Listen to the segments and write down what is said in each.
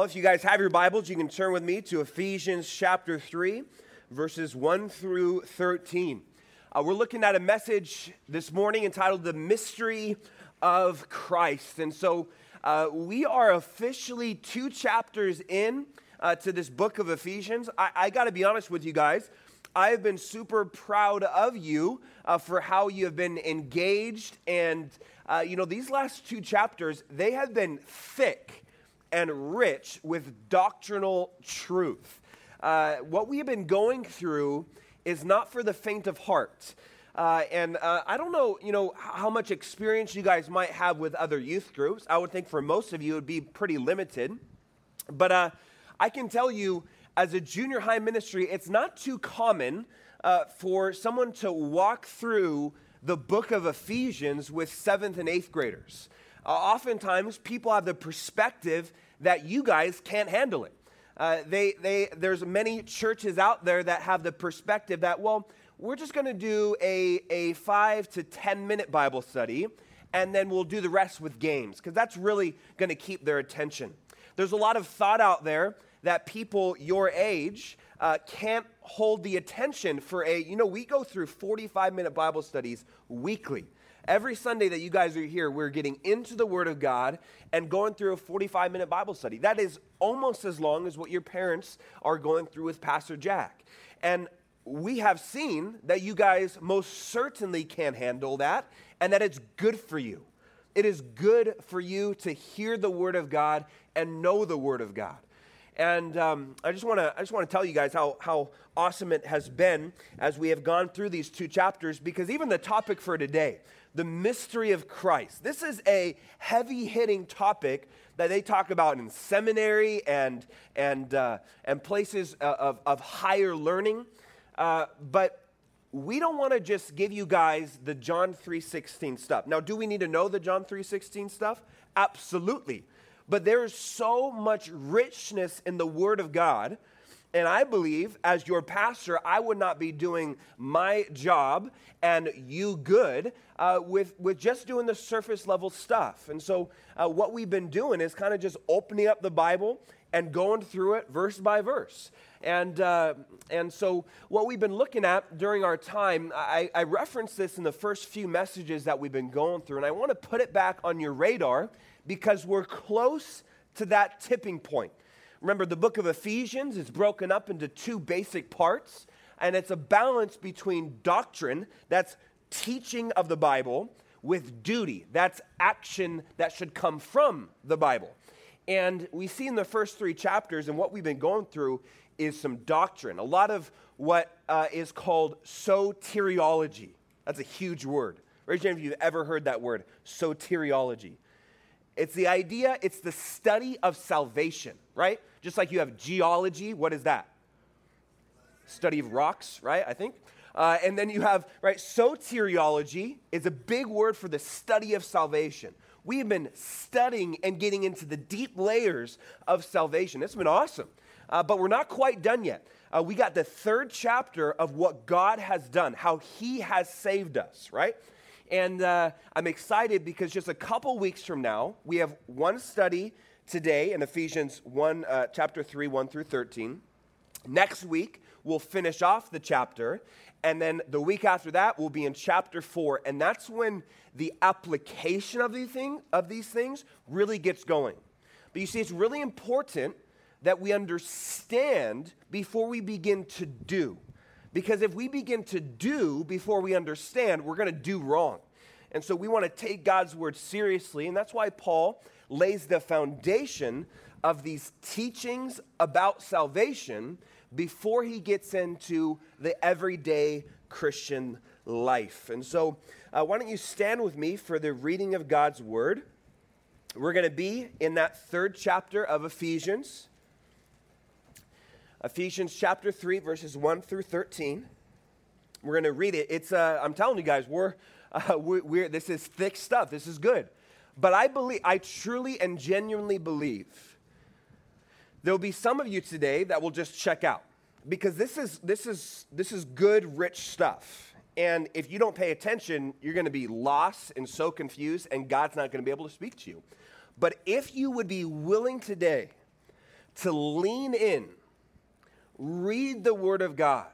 Well, if you guys have your Bibles, you can turn with me to Ephesians chapter 3, verses 1 through 13. Uh, we're looking at a message this morning entitled The Mystery of Christ. And so uh, we are officially two chapters in uh, to this book of Ephesians. I, I got to be honest with you guys. I have been super proud of you uh, for how you have been engaged. And, uh, you know, these last two chapters, they have been thick and rich with doctrinal truth. Uh, what we have been going through is not for the faint of heart. Uh, and uh, I don't know, you know, how much experience you guys might have with other youth groups. I would think for most of you it would be pretty limited. But uh, I can tell you, as a junior high ministry, it's not too common uh, for someone to walk through the book of Ephesians with seventh and eighth graders. Uh, oftentimes, people have the perspective that you guys can't handle it. Uh, they, they, there's many churches out there that have the perspective that, well, we're just going to do a, a five to 10 minute Bible study, and then we'll do the rest with games, because that's really going to keep their attention. There's a lot of thought out there that people your age uh, can't hold the attention for a, you know, we go through 45 minute Bible studies weekly. Every Sunday that you guys are here, we're getting into the Word of God and going through a 45 minute Bible study. That is almost as long as what your parents are going through with Pastor Jack. And we have seen that you guys most certainly can handle that and that it's good for you. It is good for you to hear the Word of God and know the Word of God. And um, I just want to I just want to tell you guys how how awesome it has been as we have gone through these two chapters because even the topic for today, the mystery of Christ. This is a heavy hitting topic that they talk about in seminary and, and, uh, and places uh, of, of higher learning. Uh, but we don't want to just give you guys the John 3:16 stuff. Now, do we need to know the John 3:16 stuff? Absolutely. But there's so much richness in the word of God and I believe, as your pastor, I would not be doing my job and you good uh, with, with just doing the surface level stuff. And so, uh, what we've been doing is kind of just opening up the Bible and going through it verse by verse. And, uh, and so, what we've been looking at during our time, I, I referenced this in the first few messages that we've been going through, and I want to put it back on your radar because we're close to that tipping point. Remember, the book of Ephesians is broken up into two basic parts, and it's a balance between doctrine, that's teaching of the Bible, with duty, that's action that should come from the Bible. And we see in the first three chapters, and what we've been going through is some doctrine, a lot of what uh, is called soteriology. That's a huge word. Raise your hand if you've ever heard that word, soteriology. It's the idea, it's the study of salvation, right? Just like you have geology, what is that? Study of rocks, right? I think. Uh, and then you have, right, soteriology is a big word for the study of salvation. We have been studying and getting into the deep layers of salvation. It's been awesome. Uh, but we're not quite done yet. Uh, we got the third chapter of what God has done, how He has saved us, right? And uh, I'm excited because just a couple weeks from now, we have one study today in Ephesians 1, uh, chapter 3, 1 through 13. Next week, we'll finish off the chapter. And then the week after that, we'll be in chapter 4. And that's when the application of these, thing, of these things really gets going. But you see, it's really important that we understand before we begin to do. Because if we begin to do before we understand, we're going to do wrong. And so we want to take God's word seriously. And that's why Paul lays the foundation of these teachings about salvation before he gets into the everyday Christian life. And so, uh, why don't you stand with me for the reading of God's word? We're going to be in that third chapter of Ephesians. Ephesians chapter 3, verses 1 through 13. We're going to read it. It's, uh, I'm telling you guys, we're, uh, we're, we're, this is thick stuff. This is good. But I believe, I truly and genuinely believe there'll be some of you today that will just check out because this is, this is, this is good, rich stuff. And if you don't pay attention, you're going to be lost and so confused, and God's not going to be able to speak to you. But if you would be willing today to lean in, read the Word of God,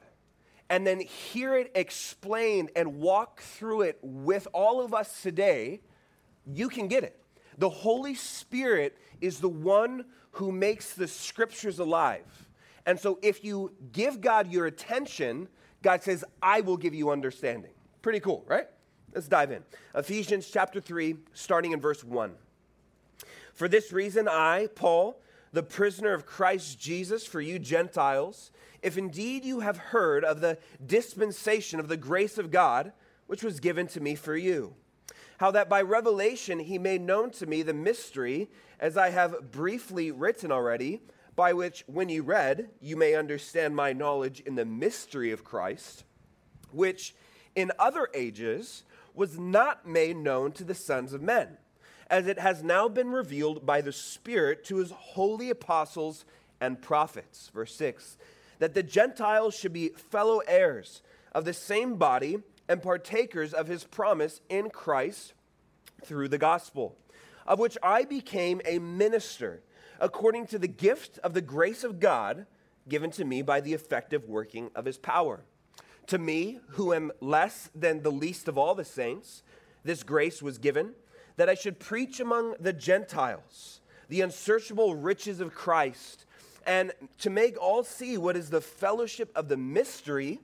and then hear it explained and walk through it with all of us today, you can get it. The Holy Spirit is the one who makes the scriptures alive. And so if you give God your attention, God says, I will give you understanding. Pretty cool, right? Let's dive in. Ephesians chapter 3, starting in verse 1. For this reason, I, Paul, the prisoner of Christ Jesus, for you Gentiles, if indeed you have heard of the dispensation of the grace of God, which was given to me for you, how that by revelation he made known to me the mystery, as I have briefly written already, by which, when you read, you may understand my knowledge in the mystery of Christ, which in other ages was not made known to the sons of men, as it has now been revealed by the Spirit to his holy apostles and prophets. Verse 6 that the Gentiles should be fellow heirs of the same body and partakers of his promise in Christ through the gospel, of which I became a minister according to the gift of the grace of God given to me by the effective working of his power. To me, who am less than the least of all the saints, this grace was given that I should preach among the Gentiles the unsearchable riches of Christ, and to make all see what is the fellowship of the mystery,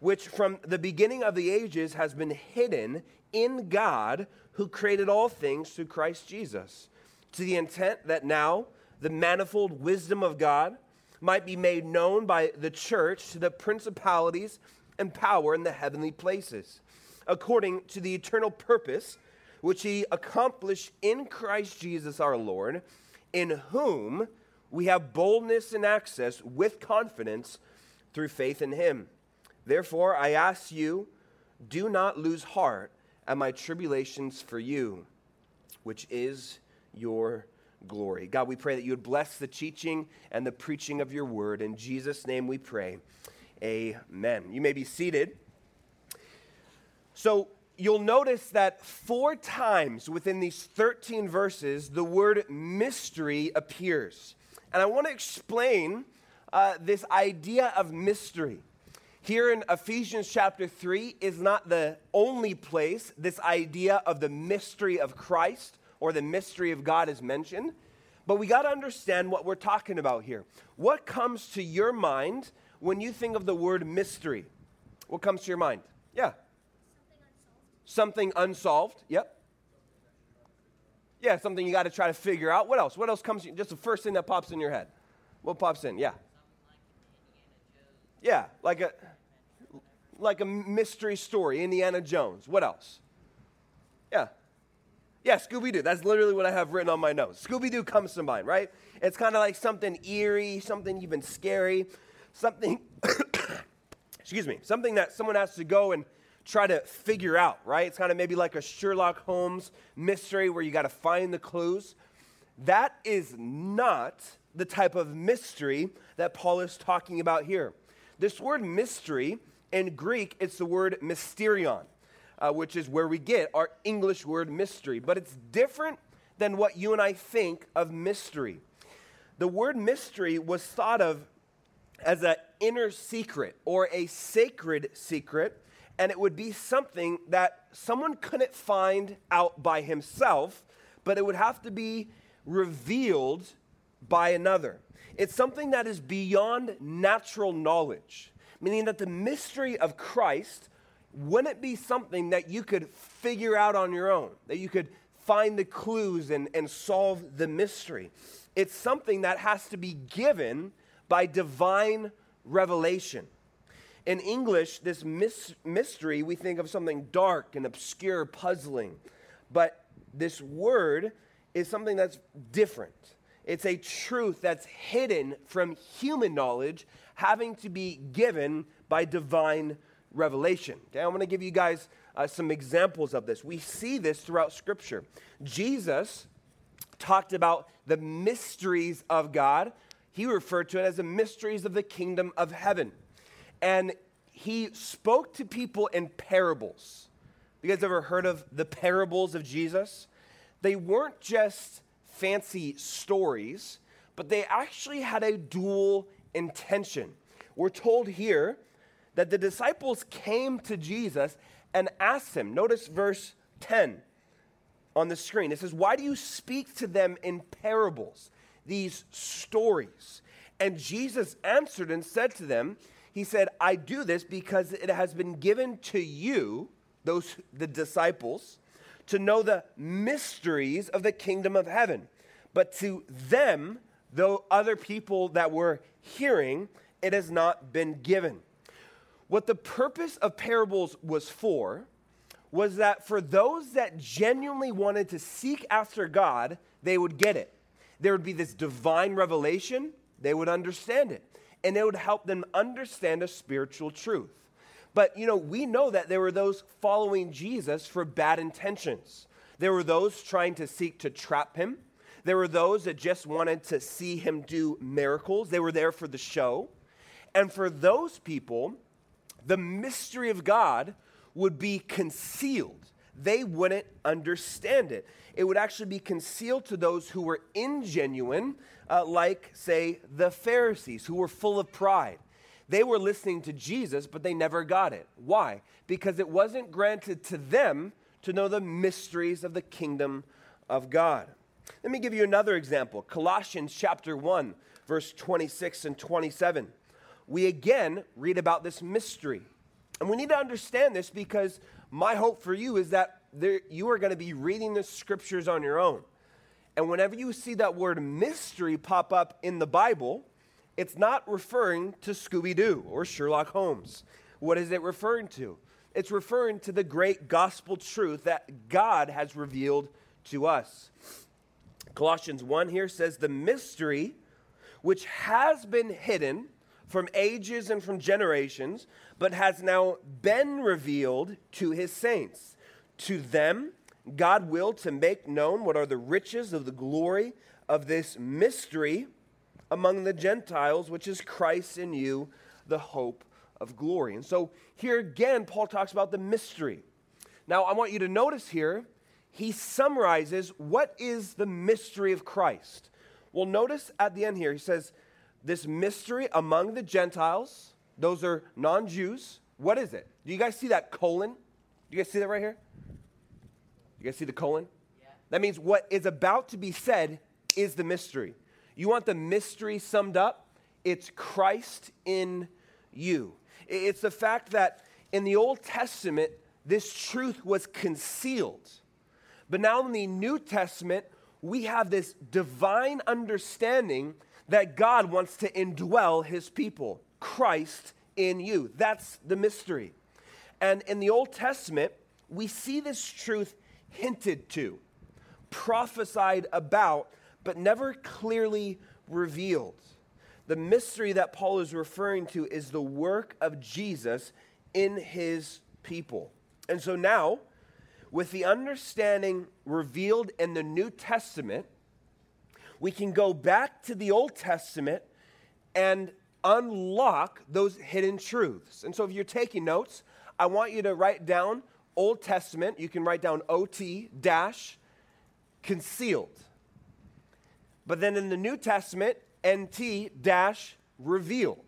which from the beginning of the ages has been hidden in God who created all things through Christ Jesus, to the intent that now the manifold wisdom of God might be made known by the church to the principalities and power in the heavenly places, according to the eternal purpose which he accomplished in Christ Jesus our Lord, in whom we have boldness and access with confidence through faith in him. Therefore, I ask you, do not lose heart at my tribulations for you, which is your glory. God, we pray that you would bless the teaching and the preaching of your word. In Jesus' name we pray. Amen. You may be seated. So, you'll notice that four times within these 13 verses, the word mystery appears. And I want to explain uh, this idea of mystery. Here in Ephesians chapter 3 is not the only place this idea of the mystery of Christ or the mystery of God is mentioned, but we got to understand what we're talking about here. What comes to your mind when you think of the word mystery, what comes to your mind? Yeah. Something unsolved. Yep. Yeah, something you got to try to figure out. What else? What else comes? Just the first thing that pops in your head. What pops in? Yeah. Yeah, like a like a mystery story, Indiana Jones. What else? Yeah. Yeah, Scooby Doo. That's literally what I have written on my notes. Scooby Doo comes to mind, right? It's kind of like something eerie, something even scary something, excuse me, something that someone has to go and try to figure out, right? It's kind of maybe like a Sherlock Holmes mystery where you got to find the clues. That is not the type of mystery that Paul is talking about here. This word mystery in Greek, it's the word mysterion, uh, which is where we get our English word mystery, but it's different than what you and I think of mystery. The word mystery was thought of as an inner secret or a sacred secret, and it would be something that someone couldn't find out by himself, but it would have to be revealed by another. It's something that is beyond natural knowledge, meaning that the mystery of Christ wouldn't be something that you could figure out on your own, that you could find the clues and, and solve the mystery. It's something that has to be given by divine revelation. In English, this mis- mystery, we think of something dark and obscure, puzzling. But this word is something that's different. It's a truth that's hidden from human knowledge, having to be given by divine revelation. Okay, I'm going to give you guys uh, some examples of this. We see this throughout Scripture. Jesus talked about the mysteries of God he referred to it as the mysteries of the kingdom of heaven. And he spoke to people in parables. You guys ever heard of the parables of Jesus? They weren't just fancy stories, but they actually had a dual intention. We're told here that the disciples came to Jesus and asked him. Notice verse 10 on the screen. It says, Why do you speak to them in parables, these stories? And Jesus answered and said to them, He said, I do this because it has been given to you, those the disciples, to know the mysteries of the kingdom of heaven. But to them, though other people that were hearing, it has not been given. What the purpose of parables was for was that for those that genuinely wanted to seek after God, they would get it. There would be this divine revelation, they would understand it, and it would help them understand a spiritual truth. But, you know, we know that there were those following Jesus for bad intentions. There were those trying to seek to trap him. There were those that just wanted to see him do miracles. They were there for the show. And for those people, the mystery of God would be concealed. They wouldn't understand it. It would actually be concealed to those who were ingenuine, uh, like, say, the Pharisees, who were full of pride. They were listening to Jesus, but they never got it. Why? Because it wasn't granted to them to know the mysteries of the kingdom of God. Let me give you another example Colossians chapter 1, verse 26 and 27. We again read about this mystery. And we need to understand this because my hope for you is that there, you are going to be reading the scriptures on your own. And whenever you see that word mystery pop up in the Bible, it's not referring to Scooby Doo or Sherlock Holmes. What is it referring to? It's referring to the great gospel truth that God has revealed to us. Colossians 1 here says, The mystery which has been hidden from ages and from generations, but has now been revealed to his saints. To them, God willed to make known what are the riches of the glory of this mystery among the Gentiles, which is Christ in you, the hope of glory. And so here again, Paul talks about the mystery. Now, I want you to notice here, he summarizes what is the mystery of Christ. Well, notice at the end here, he says, This mystery among the Gentiles, those are non Jews. What is it? Do you guys see that colon? Do you guys see that right here? You guys see the colon? Yeah. That means what is about to be said is the mystery. You want the mystery summed up? It's Christ in you. It's the fact that in the Old Testament, this truth was concealed. But now in the New Testament, we have this divine understanding that God wants to indwell his people, Christ in you. That's the mystery. And in the Old Testament, we see this truth hinted to, prophesied about, but never clearly revealed. The mystery that Paul is referring to is the work of Jesus in his people. And so now, with the understanding revealed in the New Testament, we can go back to the Old Testament and unlock those hidden truths. And so if you're taking notes, I want you to write down Old Testament. You can write down OT dash concealed. But then in the New Testament, NT dash revealed.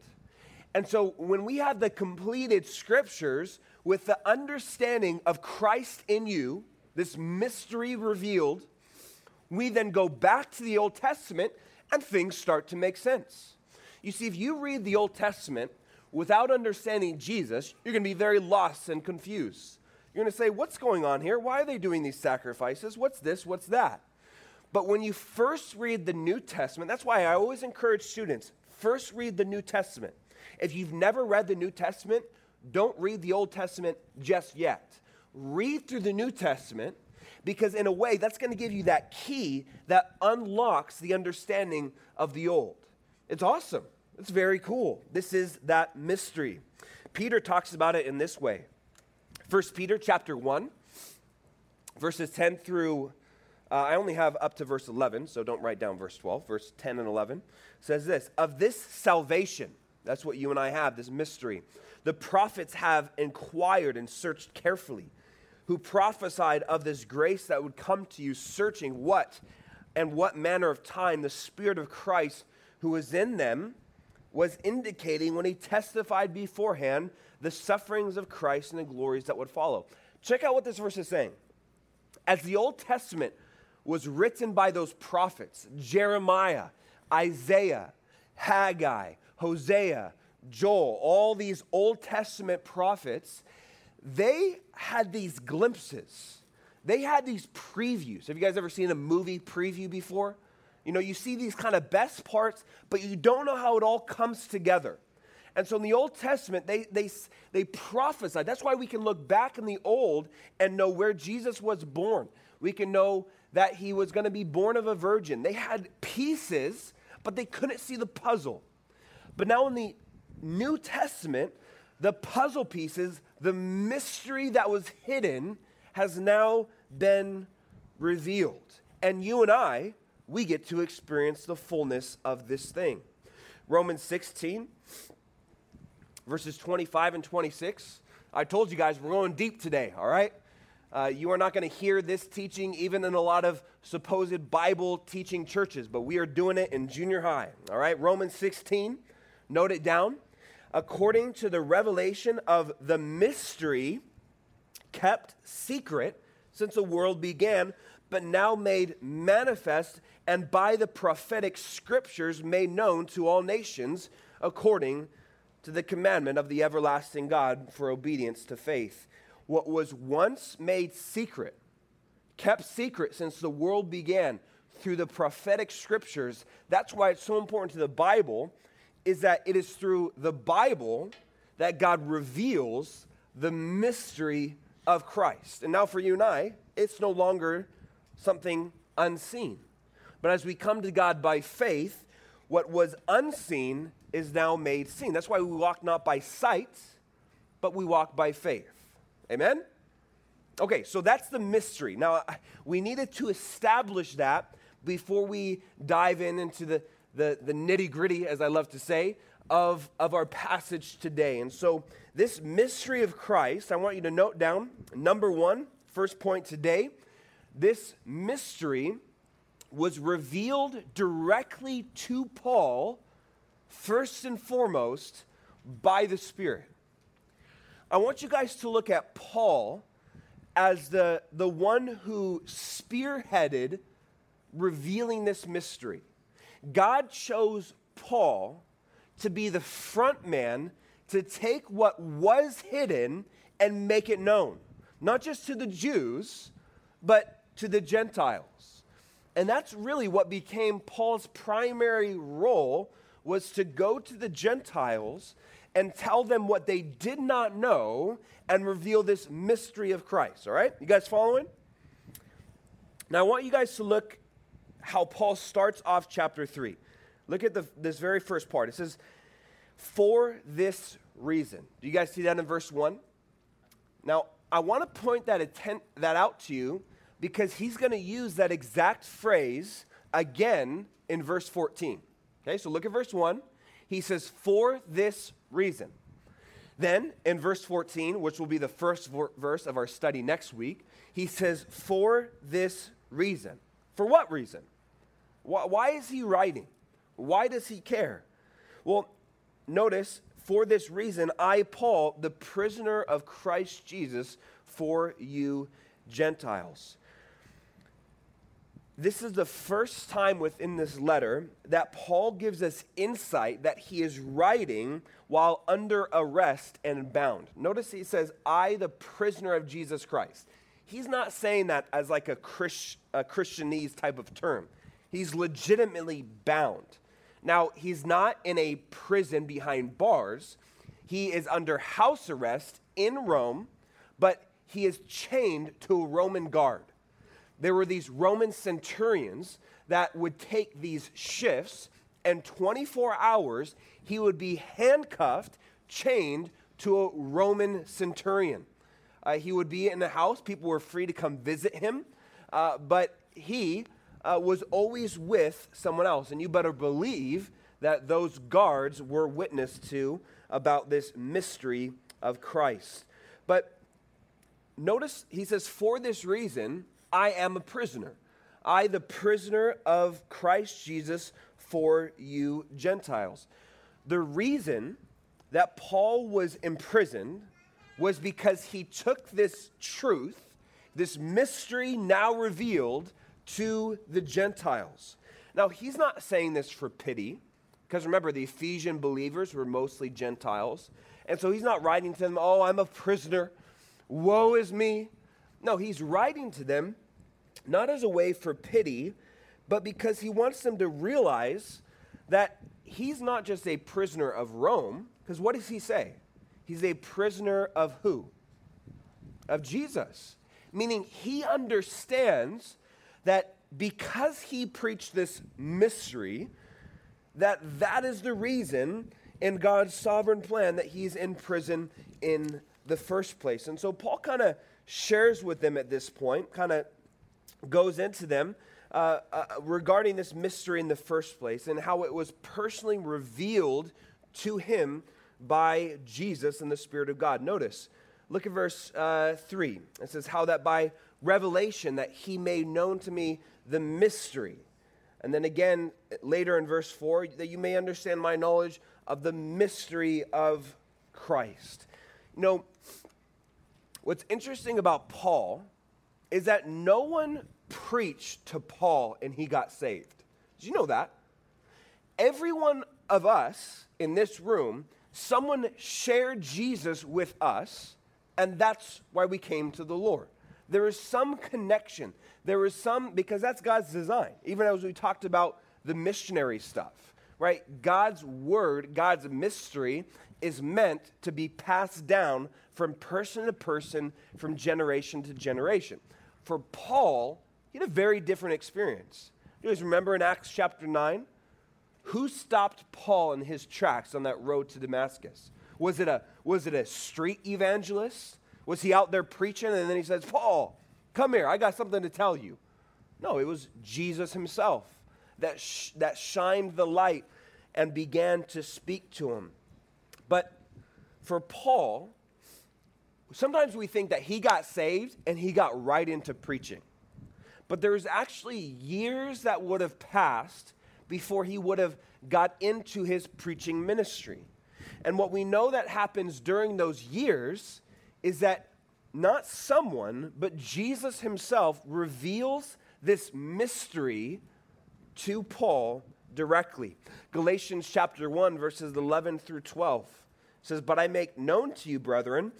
And so when we have the completed scriptures with the understanding of Christ in you, this mystery revealed, we then go back to the Old Testament and things start to make sense. You see, if you read the Old Testament without understanding Jesus, you're going to be very lost and confused. You're going to say, What's going on here? Why are they doing these sacrifices? What's this? What's that? But when you first read the New Testament, that's why I always encourage students first read the New Testament. If you've never read the New Testament, don't read the Old Testament just yet. Read through the New Testament because, in a way, that's going to give you that key that unlocks the understanding of the Old. It's awesome. It's very cool. This is that mystery. Peter talks about it in this way. 1 Peter chapter 1, verses 10 through, uh, I only have up to verse 11, so don't write down verse 12. Verse 10 and 11 says this Of this salvation, that's what you and I have, this mystery, the prophets have inquired and searched carefully, who prophesied of this grace that would come to you, searching what? and what manner of time the Spirit of Christ who was in them was indicating when he testified beforehand the sufferings of Christ and the glories that would follow. Check out what this verse is saying. As the Old Testament was written by those prophets, Jeremiah, Isaiah, Haggai, Hosea, Joel, all these Old Testament prophets, they had these glimpses. They had these previews. Have you guys ever seen a movie preview before? You know, you see these kind of best parts, but you don't know how it all comes together. And so in the Old Testament, they, they, they prophesied. That's why we can look back in the Old and know where Jesus was born. We can know that he was going to be born of a virgin. They had pieces, but they couldn't see the puzzle. But now in the New Testament, the puzzle pieces, the mystery that was hidden, has now been revealed. And you and I, we get to experience the fullness of this thing. Romans 16, verses 25 and 26. I told you guys we're going deep today, all right? Uh, you are not going to hear this teaching even in a lot of supposed Bible teaching churches, but we are doing it in junior high, all right? Romans 16, note it down. According to the revelation of the mystery kept secret since the world began, but now made manifest and by the prophetic scriptures made known to all nations according to the commandment of the everlasting God for obedience to faith. What was once made secret, kept secret since the world began through the prophetic scriptures, that's why it's so important to the Bible, is that it is through the Bible that God reveals the mystery of Christ. And now for you and I, it's no longer something unseen. But as we come to God by faith, what was unseen is now made seen. That's why we walk not by sight, but we walk by faith. Amen? Okay, so that's the mystery. Now, we needed to establish that before we dive in into the, the, the nitty gritty, as I love to say, of, of our passage today. And so, this mystery of Christ, I want you to note down number one, first point today. This mystery was revealed directly to Paul, first and foremost, by the Spirit. I want you guys to look at Paul as the, the one who spearheaded revealing this mystery. God chose Paul to be the front man to take what was hidden and make it known, not just to the Jews, but to the Gentiles. And that's really what became Paul's primary role was to go to the Gentiles and tell them what they did not know and reveal this mystery of Christ. All right? You guys following? Now, I want you guys to look how Paul starts off chapter 3. Look at the, this very first part. It says, For this reason. Do you guys see that in verse 1? Now, I want to point that, atten- that out to you because he's going to use that exact phrase again in verse 14. Okay, so look at verse 1. He says, For this reason. Then in verse 14, which will be the first verse of our study next week, he says, For this reason. For what reason? Why, why is he writing? Why does he care? Well, notice, for this reason, I, Paul, the prisoner of Christ Jesus, for you Gentiles this is the first time within this letter that Paul gives us insight that he is writing while under arrest and bound. Notice he says, I, the prisoner of Jesus Christ. He's not saying that as like a, Christ, a Christianese type of term. He's legitimately bound. Now, he's not in a prison behind bars. He is under house arrest in Rome, but he is chained to a Roman guard there were these Roman centurions that would take these shifts, and 24 hours he would be handcuffed, chained to a Roman centurion. Uh, he would be in the house, people were free to come visit him, uh, but he uh, was always with someone else. And you better believe that those guards were witness to about this mystery of Christ. But notice he says, for this reason, I am a prisoner. I, the prisoner of Christ Jesus, for you Gentiles. The reason that Paul was imprisoned was because he took this truth, this mystery now revealed, to the Gentiles. Now, he's not saying this for pity, because remember, the Ephesian believers were mostly Gentiles. And so he's not writing to them, oh, I'm a prisoner. Woe is me. No, he's writing to them not as a way for pity, but because he wants them to realize that he's not just a prisoner of Rome, because what does he say? He's a prisoner of who? Of Jesus. Meaning he understands that because he preached this mystery, that that is the reason in God's sovereign plan that he's in prison in the first place. And so Paul kind of shares with them at this point, kind of goes into them uh, uh, regarding this mystery in the first place and how it was personally revealed to him by Jesus and the Spirit of God. Notice, look at verse uh, 3. It says, How that by revelation that he made known to me the mystery. And then again, later in verse 4, that you may understand my knowledge of the mystery of Christ. You know, what's interesting about Paul is that no one preached to Paul and he got saved. Did you know that? Every one of us in this room, someone shared Jesus with us, and that's why we came to the Lord. There is some connection. There is some, because that's God's design. Even as we talked about the missionary stuff, right? God's word, God's mystery is meant to be passed down from person to person, from generation to generation. For Paul, he had a very different experience. You guys remember in Acts chapter 9? Who stopped Paul in his tracks on that road to Damascus? Was it a, was it a street evangelist? Was he out there preaching and then he says, Paul, come here, I got something to tell you? No, it was Jesus himself that, sh- that shined the light and began to speak to him. But for Paul, sometimes we think that he got saved and he got right into preaching. But there's actually years that would have passed before he would have got into his preaching ministry. And what we know that happens during those years is that not someone, but Jesus himself reveals this mystery to Paul directly. Galatians chapter 1, verses 11 through 12 says, But I make known to you, brethren,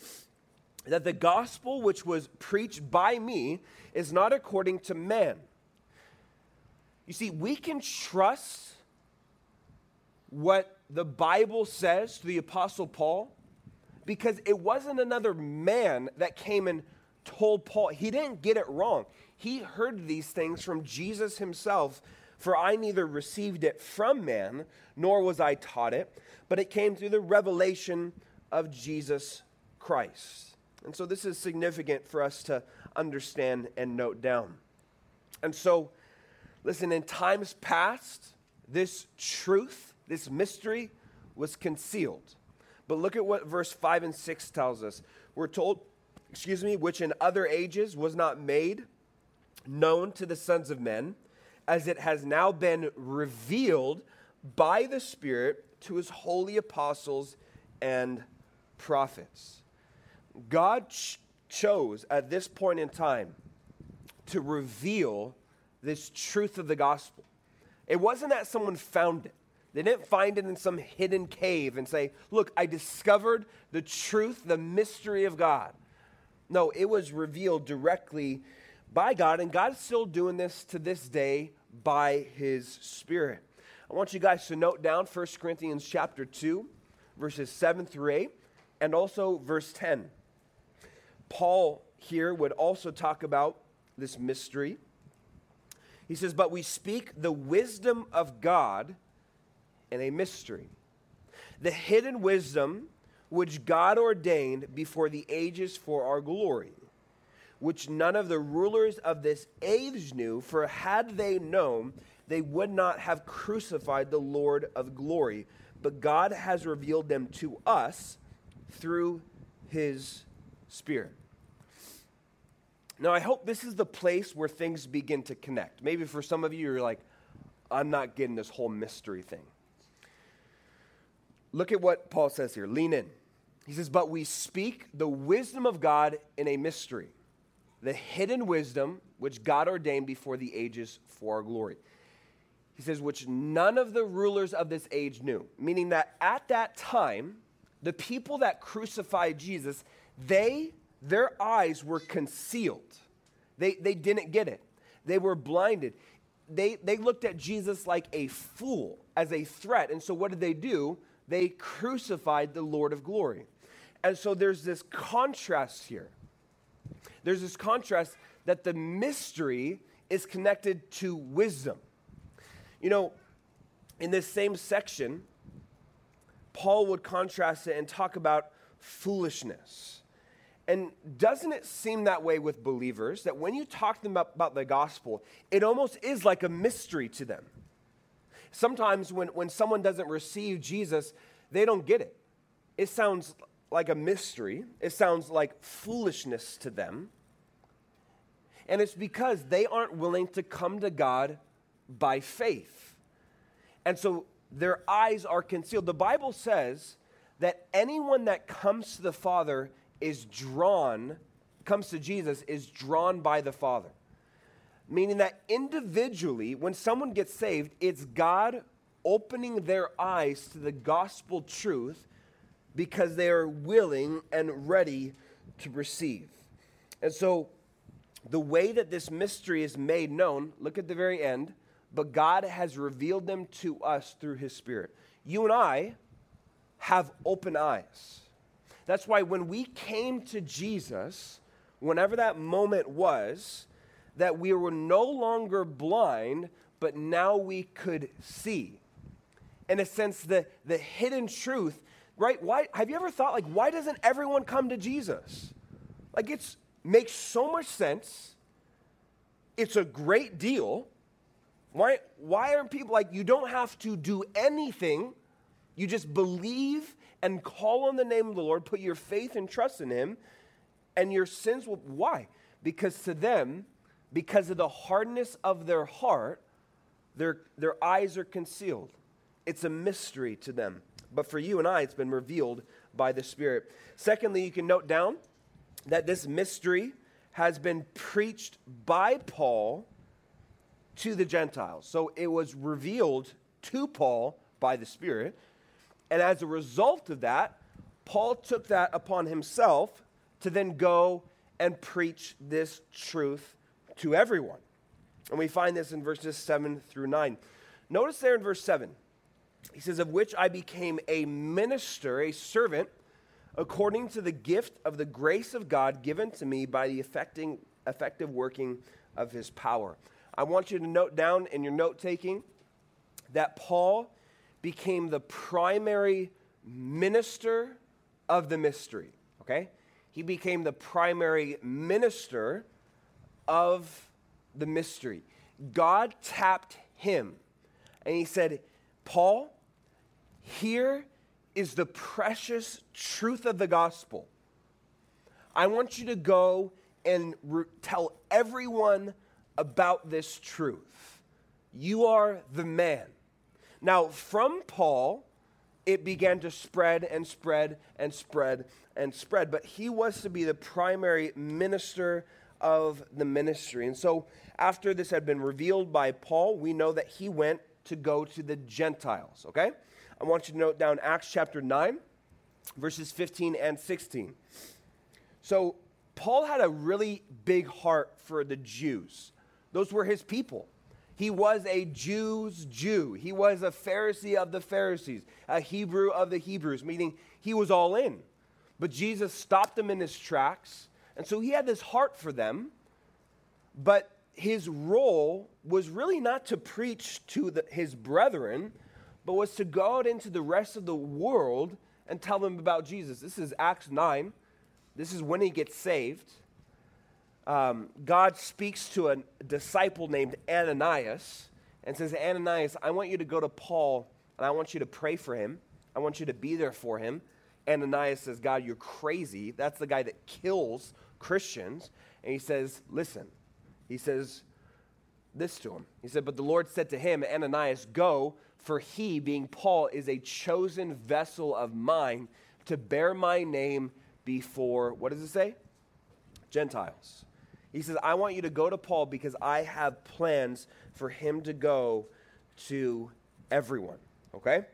that the gospel which was preached by me is not according to man. You see, we can trust what the Bible says to the Apostle Paul because it wasn't another man that came and told Paul. He didn't get it wrong. He heard these things from Jesus himself. For I neither received it from man, nor was I taught it, but it came through the revelation of Jesus Christ. And so this is significant for us to understand and note down. And so, listen, in times past, this truth, this mystery was concealed. But look at what verse 5 and 6 tells us. We're told, excuse me, which in other ages was not made known to the sons of men, as it has now been revealed by the Spirit to his holy apostles and prophets. God ch- chose at this point in time to reveal this truth of the gospel. It wasn't that someone found it. They didn't find it in some hidden cave and say, Look, I discovered the truth, the mystery of God. No, it was revealed directly by God, and God's still doing this to this day by his Spirit. I want you guys to note down 1 Corinthians chapter 2, verses 7 through 8, and also verse 10. Paul here would also talk about this mystery. He says, But we speak the wisdom of God in a mystery. The hidden wisdom which God ordained before the ages for our glory, which none of the rulers of this age knew, for had they known, they would not have crucified the Lord of glory. But God has revealed them to us through his Spirit. Now, I hope this is the place where things begin to connect. Maybe for some of you, you're like, I'm not getting this whole mystery thing. Look at what Paul says here. Lean in. He says, But we speak the wisdom of God in a mystery, the hidden wisdom which God ordained before the ages for our glory. He says, which none of the rulers of this age knew. Meaning that at that time, the people that crucified Jesus, they, their eyes were concealed. They, they didn't get it. They were blinded. They, they looked at Jesus like a fool, as a threat. And so what did they do? They crucified the Lord of glory. And so there's this contrast here. There's this contrast that the mystery is connected to wisdom. You know, in this same section, Paul would contrast it and talk about foolishness. And doesn't it seem that way with believers that when you talk to them about, the gospel, it almost is like a mystery to them? Sometimes when, when someone doesn't receive Jesus, they don't get it. It sounds like a mystery, it sounds like foolishness to them. And it's because they aren't willing to come to God by faith. And so their eyes are concealed. The Bible says that anyone that comes to the Father is drawn, comes to Jesus, is drawn by the Father. Meaning that individually, when someone gets saved, it's God opening their eyes to the gospel truth because they are willing and ready to receive. And so, the way that this mystery is made known, look at the very end, but God has revealed them to us through His Spirit. You and I have open eyes. That's why when we came to Jesus, whenever that moment was, that we were no longer blind, but now we could see. In a sense, the, the hidden truth, right? Why have you ever thought like why doesn't everyone come to Jesus? Like it's makes so much sense. It's a great deal. Why, why aren't people like, you don't have to do anything? You just believe and call on the name of the Lord, put your faith and trust in Him, and your sins will. Why? Because to them, because of the hardness of their heart, their, their eyes are concealed. It's a mystery to them. But for you and I, it's been revealed by the Spirit. Secondly, you can note down that this mystery has been preached by Paul to the Gentiles. So it was revealed to Paul by the Spirit. And as a result of that, Paul took that upon himself to then go and preach this truth to everyone. And we find this in verses 7 through 9. Notice there in verse 7, he says, Of which I became a minister, a servant, according to the gift of the grace of God given to me by the effecting, effective working of his power. I want you to note down in your note taking that Paul became the primary minister of the mystery, okay? He became the primary minister of the mystery. God tapped him and he said, Paul, here is the precious truth of the gospel. I want you to go and re- tell everyone about this truth. You are the man. Now, from Paul, it began to spread and spread and spread and spread, but he was to be the primary minister of the ministry. And so, after this had been revealed by Paul, we know that he went to go to the Gentiles, okay? I want you to note down Acts chapter 9, verses 15 and 16. So, Paul had a really big heart for the Jews. Those were his people. He was a Jew's Jew. He was a Pharisee of the Pharisees, a Hebrew of the Hebrews, meaning he was all in. But Jesus stopped him in his tracks, and so he had this heart for them. But his role was really not to preach to the, his brethren, but was to go out into the rest of the world and tell them about Jesus. This is Acts 9. This is when he gets saved um, God speaks to a disciple named Ananias and says, Ananias, I want you to go to Paul and I want you to pray for him. I want you to be there for him. Ananias says, God, you're crazy. That's the guy that kills Christians. And he says, Listen, he says this to him. He said, But the Lord said to him, Ananias, go, for he, being Paul, is a chosen vessel of mine to bear my name before, what does it say? Gentiles. He says, I want you to go to Paul because I have plans for him to go to everyone. Okay?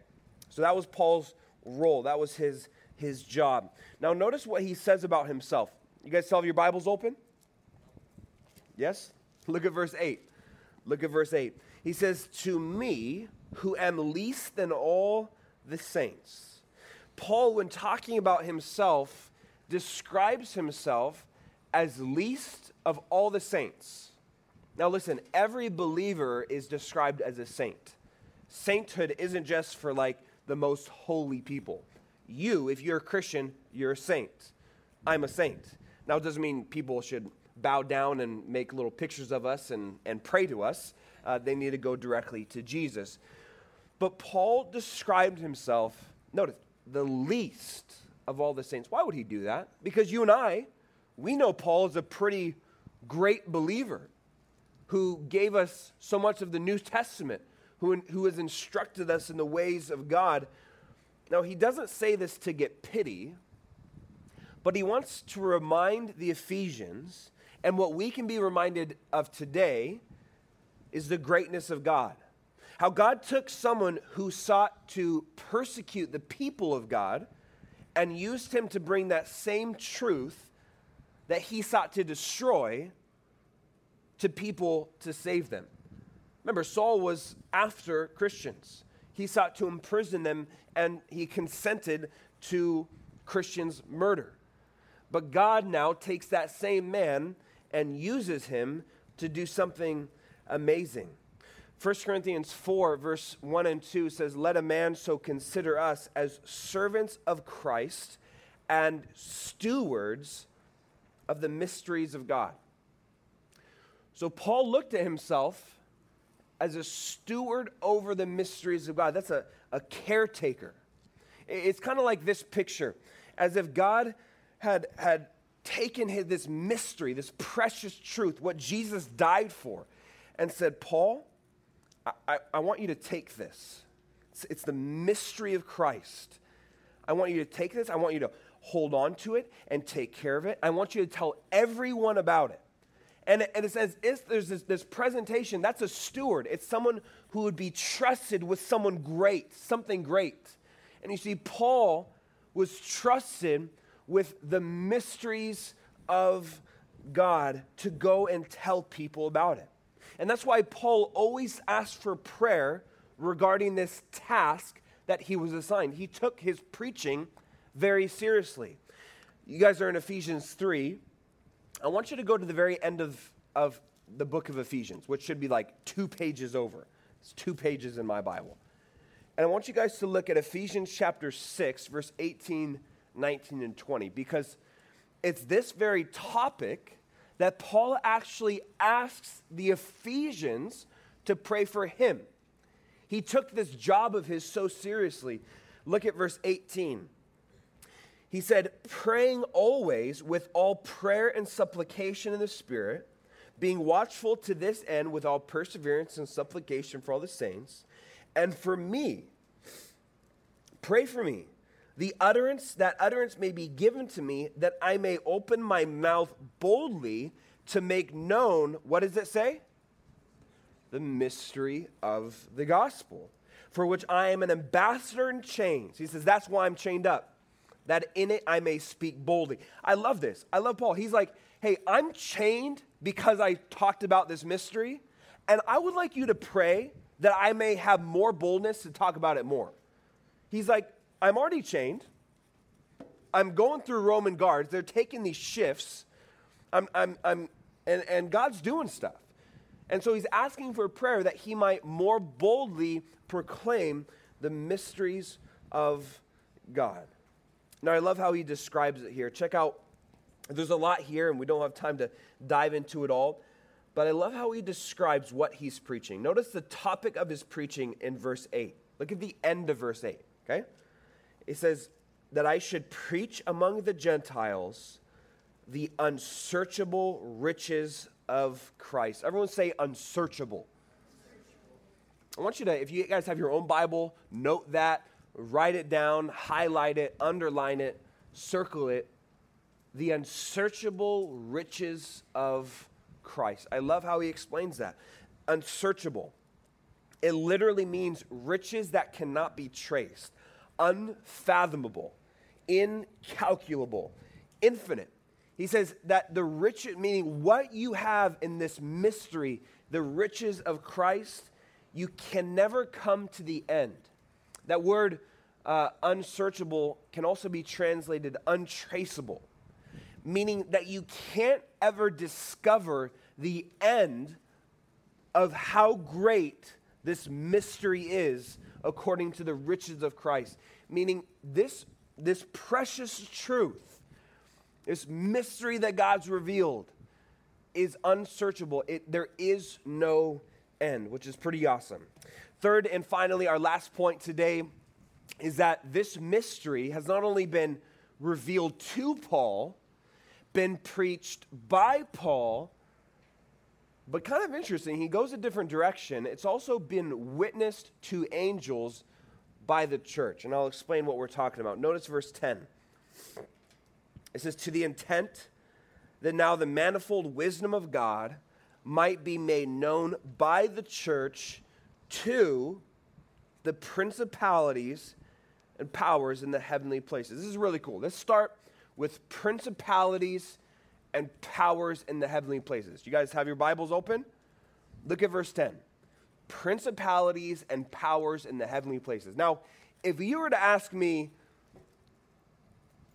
So that was Paul's role. That was his, his job. Now, notice what he says about himself. You guys still have your Bibles open? Yes? Look at verse 8. Look at verse 8. He says, To me, who am least than all the saints. Paul, when talking about himself, describes himself as least of all the saints. Now, listen, every believer is described as a saint. Sainthood isn't just for like the most holy people. You, if you're a Christian, you're a saint. I'm a saint. Now, it doesn't mean people should bow down and make little pictures of us and, and pray to us. Uh, they need to go directly to Jesus. But Paul described himself, notice, the least of all the saints. Why would he do that? Because you and I, we know Paul is a pretty great believer who gave us so much of the New Testament, who, who has instructed us in the ways of God. Now, he doesn't say this to get pity, but he wants to remind the Ephesians and what we can be reminded of today is the greatness of God. How God took someone who sought to persecute the people of God and used him to bring that same truth that he sought to destroy to people to save them. Remember, Saul was after Christians. He sought to imprison them and he consented to Christians' murder. But God now takes that same man and uses him to do something amazing. 1 Corinthians 4, verse 1 and 2 says, Let a man so consider us as servants of Christ and stewards of the mysteries of God. So Paul looked at himself as a steward over the mysteries of God. That's a, a caretaker. It's kind of like this picture, as if God had, had taken his, this mystery, this precious truth, what Jesus died for, and said, Paul, I, I, I want you to take this. It's, it's the mystery of Christ. I want you to take this. I want you to hold on to it and take care of it. I want you to tell everyone about it. And, and it says, there's this, this presentation, that's a steward. It's someone who would be trusted with someone great, something great. And you see, Paul was trusted with the mysteries of God to go and tell people about it. And that's why Paul always asked for prayer regarding this task that he was assigned. He took his preaching very seriously. You guys are in Ephesians 3. I want you to go to the very end of, of the book of Ephesians, which should be like two pages over. It's two pages in my Bible. And I want you guys to look at Ephesians chapter 6, verse 18 19, and 20, because it's this very topic that Paul actually asks the Ephesians to pray for him. He took this job of his so seriously. Look at verse 18. He said, praying always with all prayer and supplication in the Spirit, being watchful to this end with all perseverance and supplication for all the saints, and for me, pray for me the utterance, that utterance may be given to me that I may open my mouth boldly to make known, what does it say? The mystery of the gospel, for which I am an ambassador in chains. He says, That's why I'm chained up, that in it I may speak boldly. I love this. I love Paul. He's like, Hey, I'm chained because I talked about this mystery, and I would like you to pray that I may have more boldness to talk about it more. He's like, I'm already chained. I'm going through Roman guards. They're taking these shifts. I'm, I'm, I'm, and, and God's doing stuff. And so he's asking for prayer that he might more boldly proclaim the mysteries of God. Now, I love how he describes it here. Check out, there's a lot here, and we don't have time to dive into it all. But I love how he describes what he's preaching. Notice the topic of his preaching in verse 8. Look at the end of verse 8, okay? It says, that I should preach among the Gentiles the unsearchable riches of Christ. Everyone say unsearchable. I want you to, if you guys have your own Bible, note that, write it down, highlight it, underline it, circle it. The unsearchable riches of Christ. I love how he explains that. Unsearchable. It literally means riches that cannot be traced, unfathomable, incalculable, infinite. He says that the rich, meaning what you have in this mystery, the riches of Christ, you can never come to the end. That word uh, unsearchable can also be translated untraceable, meaning that you can't ever discover the end of how great this mystery is according to the riches of Christ. Meaning, this, this precious truth, this mystery that God's revealed, is unsearchable. It, there is no end, which is pretty awesome. Third and finally, our last point today is that this mystery has not only been revealed to Paul, been preached by Paul, but kind of interesting, he goes a different direction. It's also been witnessed to angels by the church. And I'll explain what we're talking about. Notice verse 10. It says, To the intent that now the manifold wisdom of God might be made known by the church to the principalities and powers in the heavenly places. This is really cool. Let's start with principalities and powers in the heavenly places. You guys have your Bibles open? Look at verse 10. Principalities and powers in the heavenly places. Now, if you were to ask me,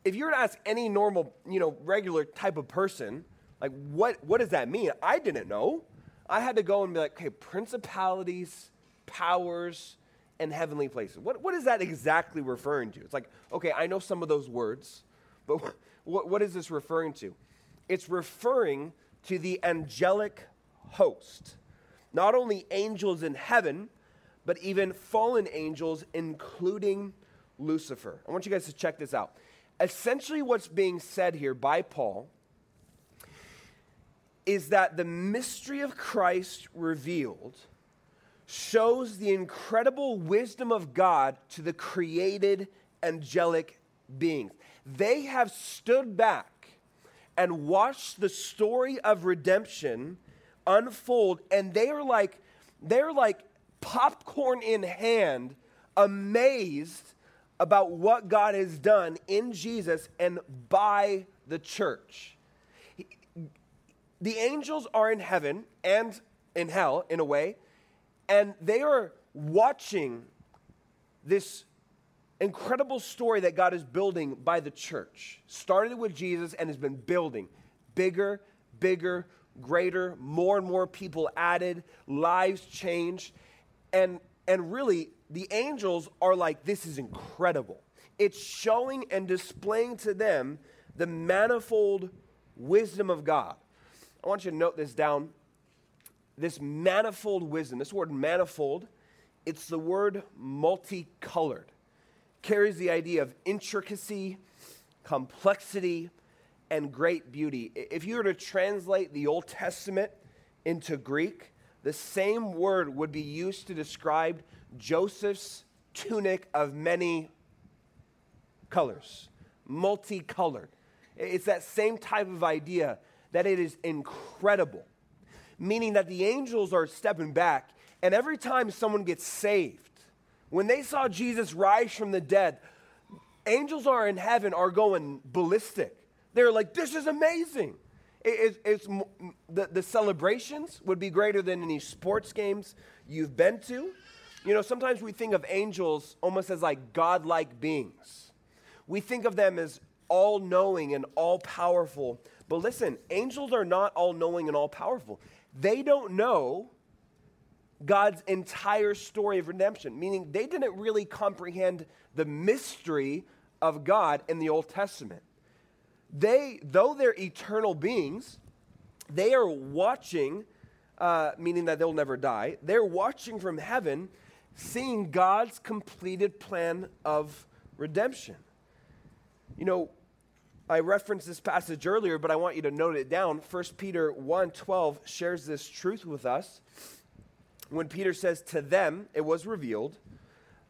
if you were to ask any normal, you know, regular type of person, like what, what does that mean? I didn't know. I had to go and be like, okay, principalities, powers, and heavenly places. What, what is that exactly referring to? It's like, okay, I know some of those words, but what, what is this referring to? it's referring to the angelic host. Not only angels in heaven, but even fallen angels, including Lucifer. I want you guys to check this out. Essentially, what's being said here by Paul is that the mystery of Christ revealed shows the incredible wisdom of God to the created angelic beings. They have stood back and watched the story of redemption unfold and they are like they're like popcorn in hand amazed about what God has done in Jesus and by the church. The angels are in heaven and in hell in a way and they are watching this incredible story that God is building by the church. Started with Jesus and has been building bigger, bigger, greater, more and more people added, lives changed. And, and really, the angels are like, this is incredible. It's showing and displaying to them the manifold wisdom of God. I want you to note this down. This manifold wisdom, this word manifold, it's the word multicolored carries the idea of intricacy, complexity, and great beauty. If you were to translate the Old Testament into Greek, the same word would be used to describe Joseph's tunic of many colors, multicolored. It's that same type of idea that it is incredible, meaning that the angels are stepping back, and every time someone gets saved, when they saw Jesus rise from the dead, angels are in heaven are going ballistic. They're like, this is amazing. It, it's, the, the celebrations would be greater than any sports games you've been to. You know, sometimes we think of angels almost as like godlike beings. We think of them as all knowing and all powerful. But listen, angels are not all knowing and all powerful. They don't know God's entire story of redemption, meaning they didn't really comprehend the mystery of God in the Old Testament. They, though they're eternal beings, they are watching, uh, meaning that they'll never die, they're watching from heaven, seeing God's completed plan of redemption. You know, I referenced this passage earlier, but I want you to note it down. 1 Peter 1:12 shares this truth with us. When Peter says, "To them it was revealed,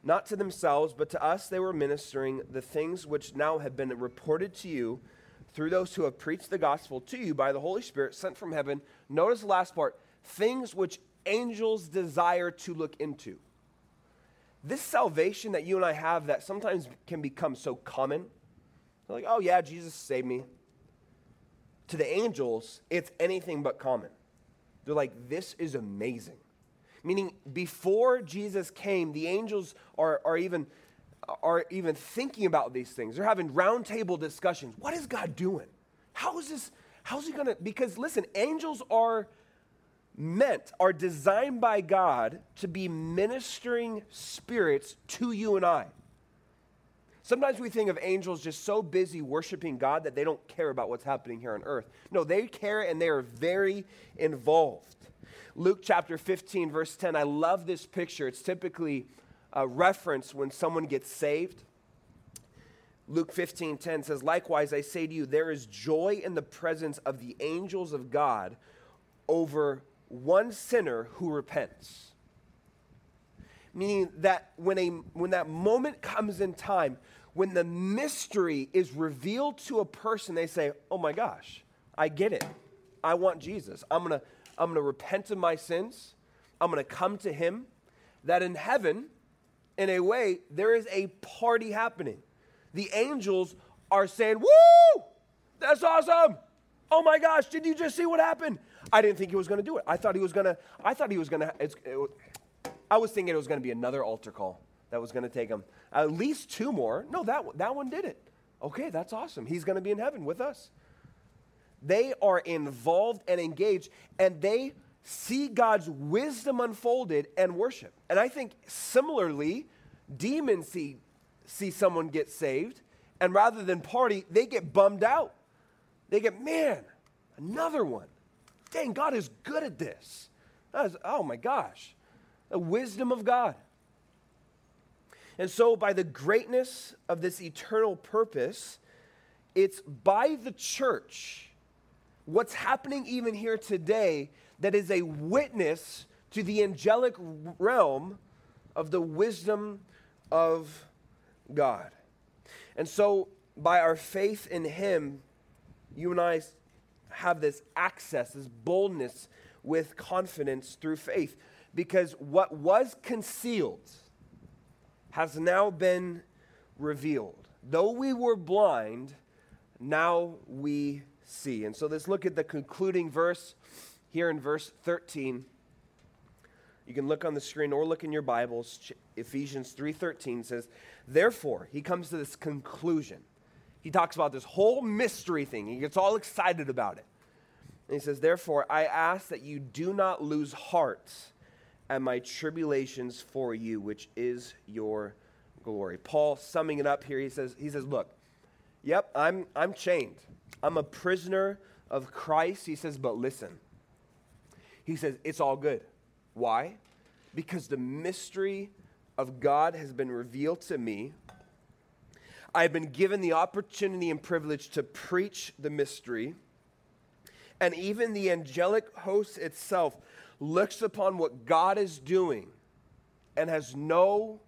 not to themselves, but to us they were ministering the things which now have been reported to you through those who have preached the gospel to you by the Holy Spirit sent from heaven." Notice the last part, things which angels desire to look into. This salvation that you and I have that sometimes can become so common they're like, oh, yeah, Jesus saved me. To the angels, it's anything but common. They're like, this is amazing. Meaning, before Jesus came, the angels are, are, even, are even thinking about these things. They're having roundtable discussions. What is God doing? How is this? How's he going to? Because listen, angels are meant, are designed by God to be ministering spirits to you and I. Sometimes we think of angels just so busy worshiping God that they don't care about what's happening here on earth. No, they care and they are very involved. Luke chapter 15, verse 10, I love this picture. It's typically a reference when someone gets saved. Luke 15, 10 says, Likewise, I say to you, there is joy in the presence of the angels of God over one sinner who repents. Meaning that when, a, when that moment comes in time, when the mystery is revealed to a person, they say, Oh my gosh, I get it. I want Jesus. I'm going to I'm going to repent of my sins. I'm going to come to him. That in heaven, in a way, there is a party happening. The angels are saying, Woo! That's awesome. Oh my gosh, did you just see what happened? I didn't think he was going to do it. I thought he was going to, I thought he was going to, I was thinking it was going to be another altar call that was going to take him at least two more. No, that, that one did it. Okay, that's awesome. He's going to be in heaven with us. They are involved and engaged, and they see God's wisdom unfolded and worship. And I think similarly, demons see, see someone get saved, and rather than party, they get bummed out. They get, man, another one. Dang, God is good at this. Is, oh my gosh, the wisdom of God. And so, by the greatness of this eternal purpose, it's by the church, what's happening even here today, that is a witness to the angelic realm of the wisdom of God. And so, by our faith in Him, you and I have this access, this boldness with confidence through faith. Because what was concealed, has now been revealed. Though we were blind, now we see. And so let's look at the concluding verse here in verse 13. You can look on the screen or look in your Bibles. Ephesians 3:13 says, "Therefore, he comes to this conclusion. He talks about this whole mystery thing. He gets all excited about it. And he says, "Therefore, I ask that you do not lose heart and my tribulations for you, which is your glory. Paul summing it up here, he says, he says, Look, yep, I'm, I'm chained. I'm a prisoner of Christ. He says, but listen. He says, it's all good. Why? Because the mystery of God has been revealed to me. I've been given the opportunity and privilege to preach the mystery. And even the angelic host itself looks upon what God is doing and has no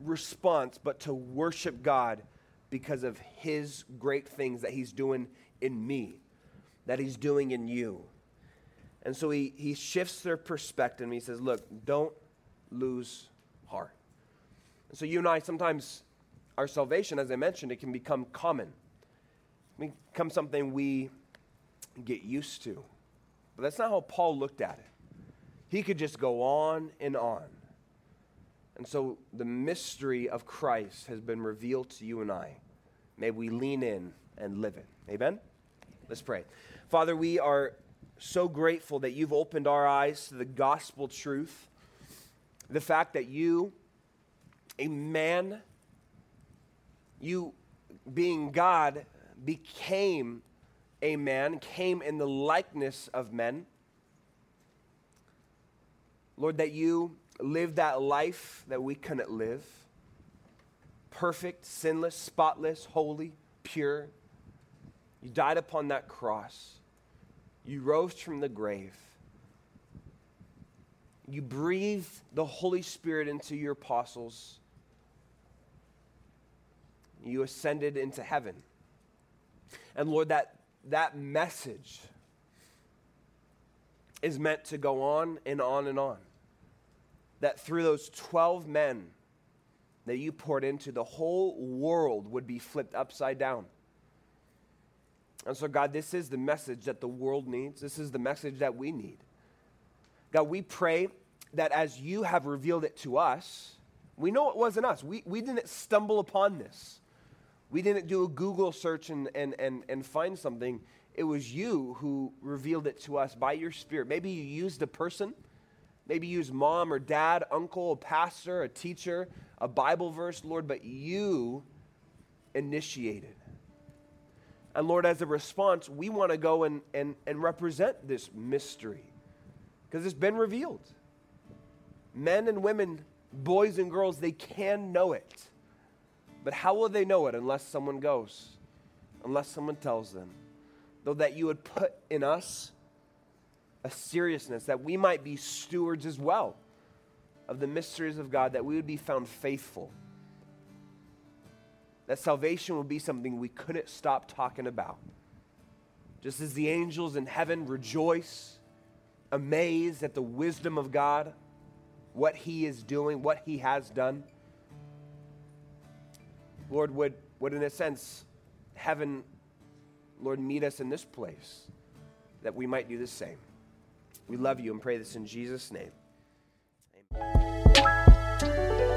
response but to worship God because of his great things that he's doing in me, that he's doing in you. And so he, he shifts their perspective and he says, Look, don't lose heart. And so you and I sometimes, our salvation, as I mentioned, it can become common, it can become something we get used to. But that's not how Paul looked at it. He could just go on and on. And so the mystery of Christ has been revealed to you and I. May we lean in and live it. Amen? Let's pray. Father, we are so grateful that you've opened our eyes to the gospel truth. The fact that you, a man, you being God, became a man, came in the likeness of men. Lord, that you lived that life that we couldn't live perfect, sinless, spotless, holy, pure. You died upon that cross. You rose from the grave. You breathed the Holy Spirit into your apostles. You ascended into heaven. And Lord, that, that message is meant to go on and on and on. That through those 12 men that you poured into, the whole world would be flipped upside down. And so, God, this is the message that the world needs. This is the message that we need. God, we pray that as you have revealed it to us, we know it wasn't us. We, we didn't stumble upon this. We didn't do a Google search and, and, and, and find something. It was you who revealed it to us by your Spirit. Maybe you used a person, maybe use mom or dad, uncle, a pastor, a teacher, a Bible verse, Lord, but you initiated. And Lord, as a response, we want to go and, and, and represent this mystery because it's been revealed. Men and women, boys and girls, they can know it. But how will they know it unless someone goes, unless someone tells them? Though that you would put in us a seriousness that we might be stewards as well of the mysteries of God, that we would be found faithful. That salvation would be something we couldn't stop talking about. Just as the angels in heaven rejoice, amazed at the wisdom of God, what He is doing, what He has done. Lord, would, would in a sense, heaven, Lord, meet us in this place that we might do the same. We love you and pray this in Jesus' name. Amen.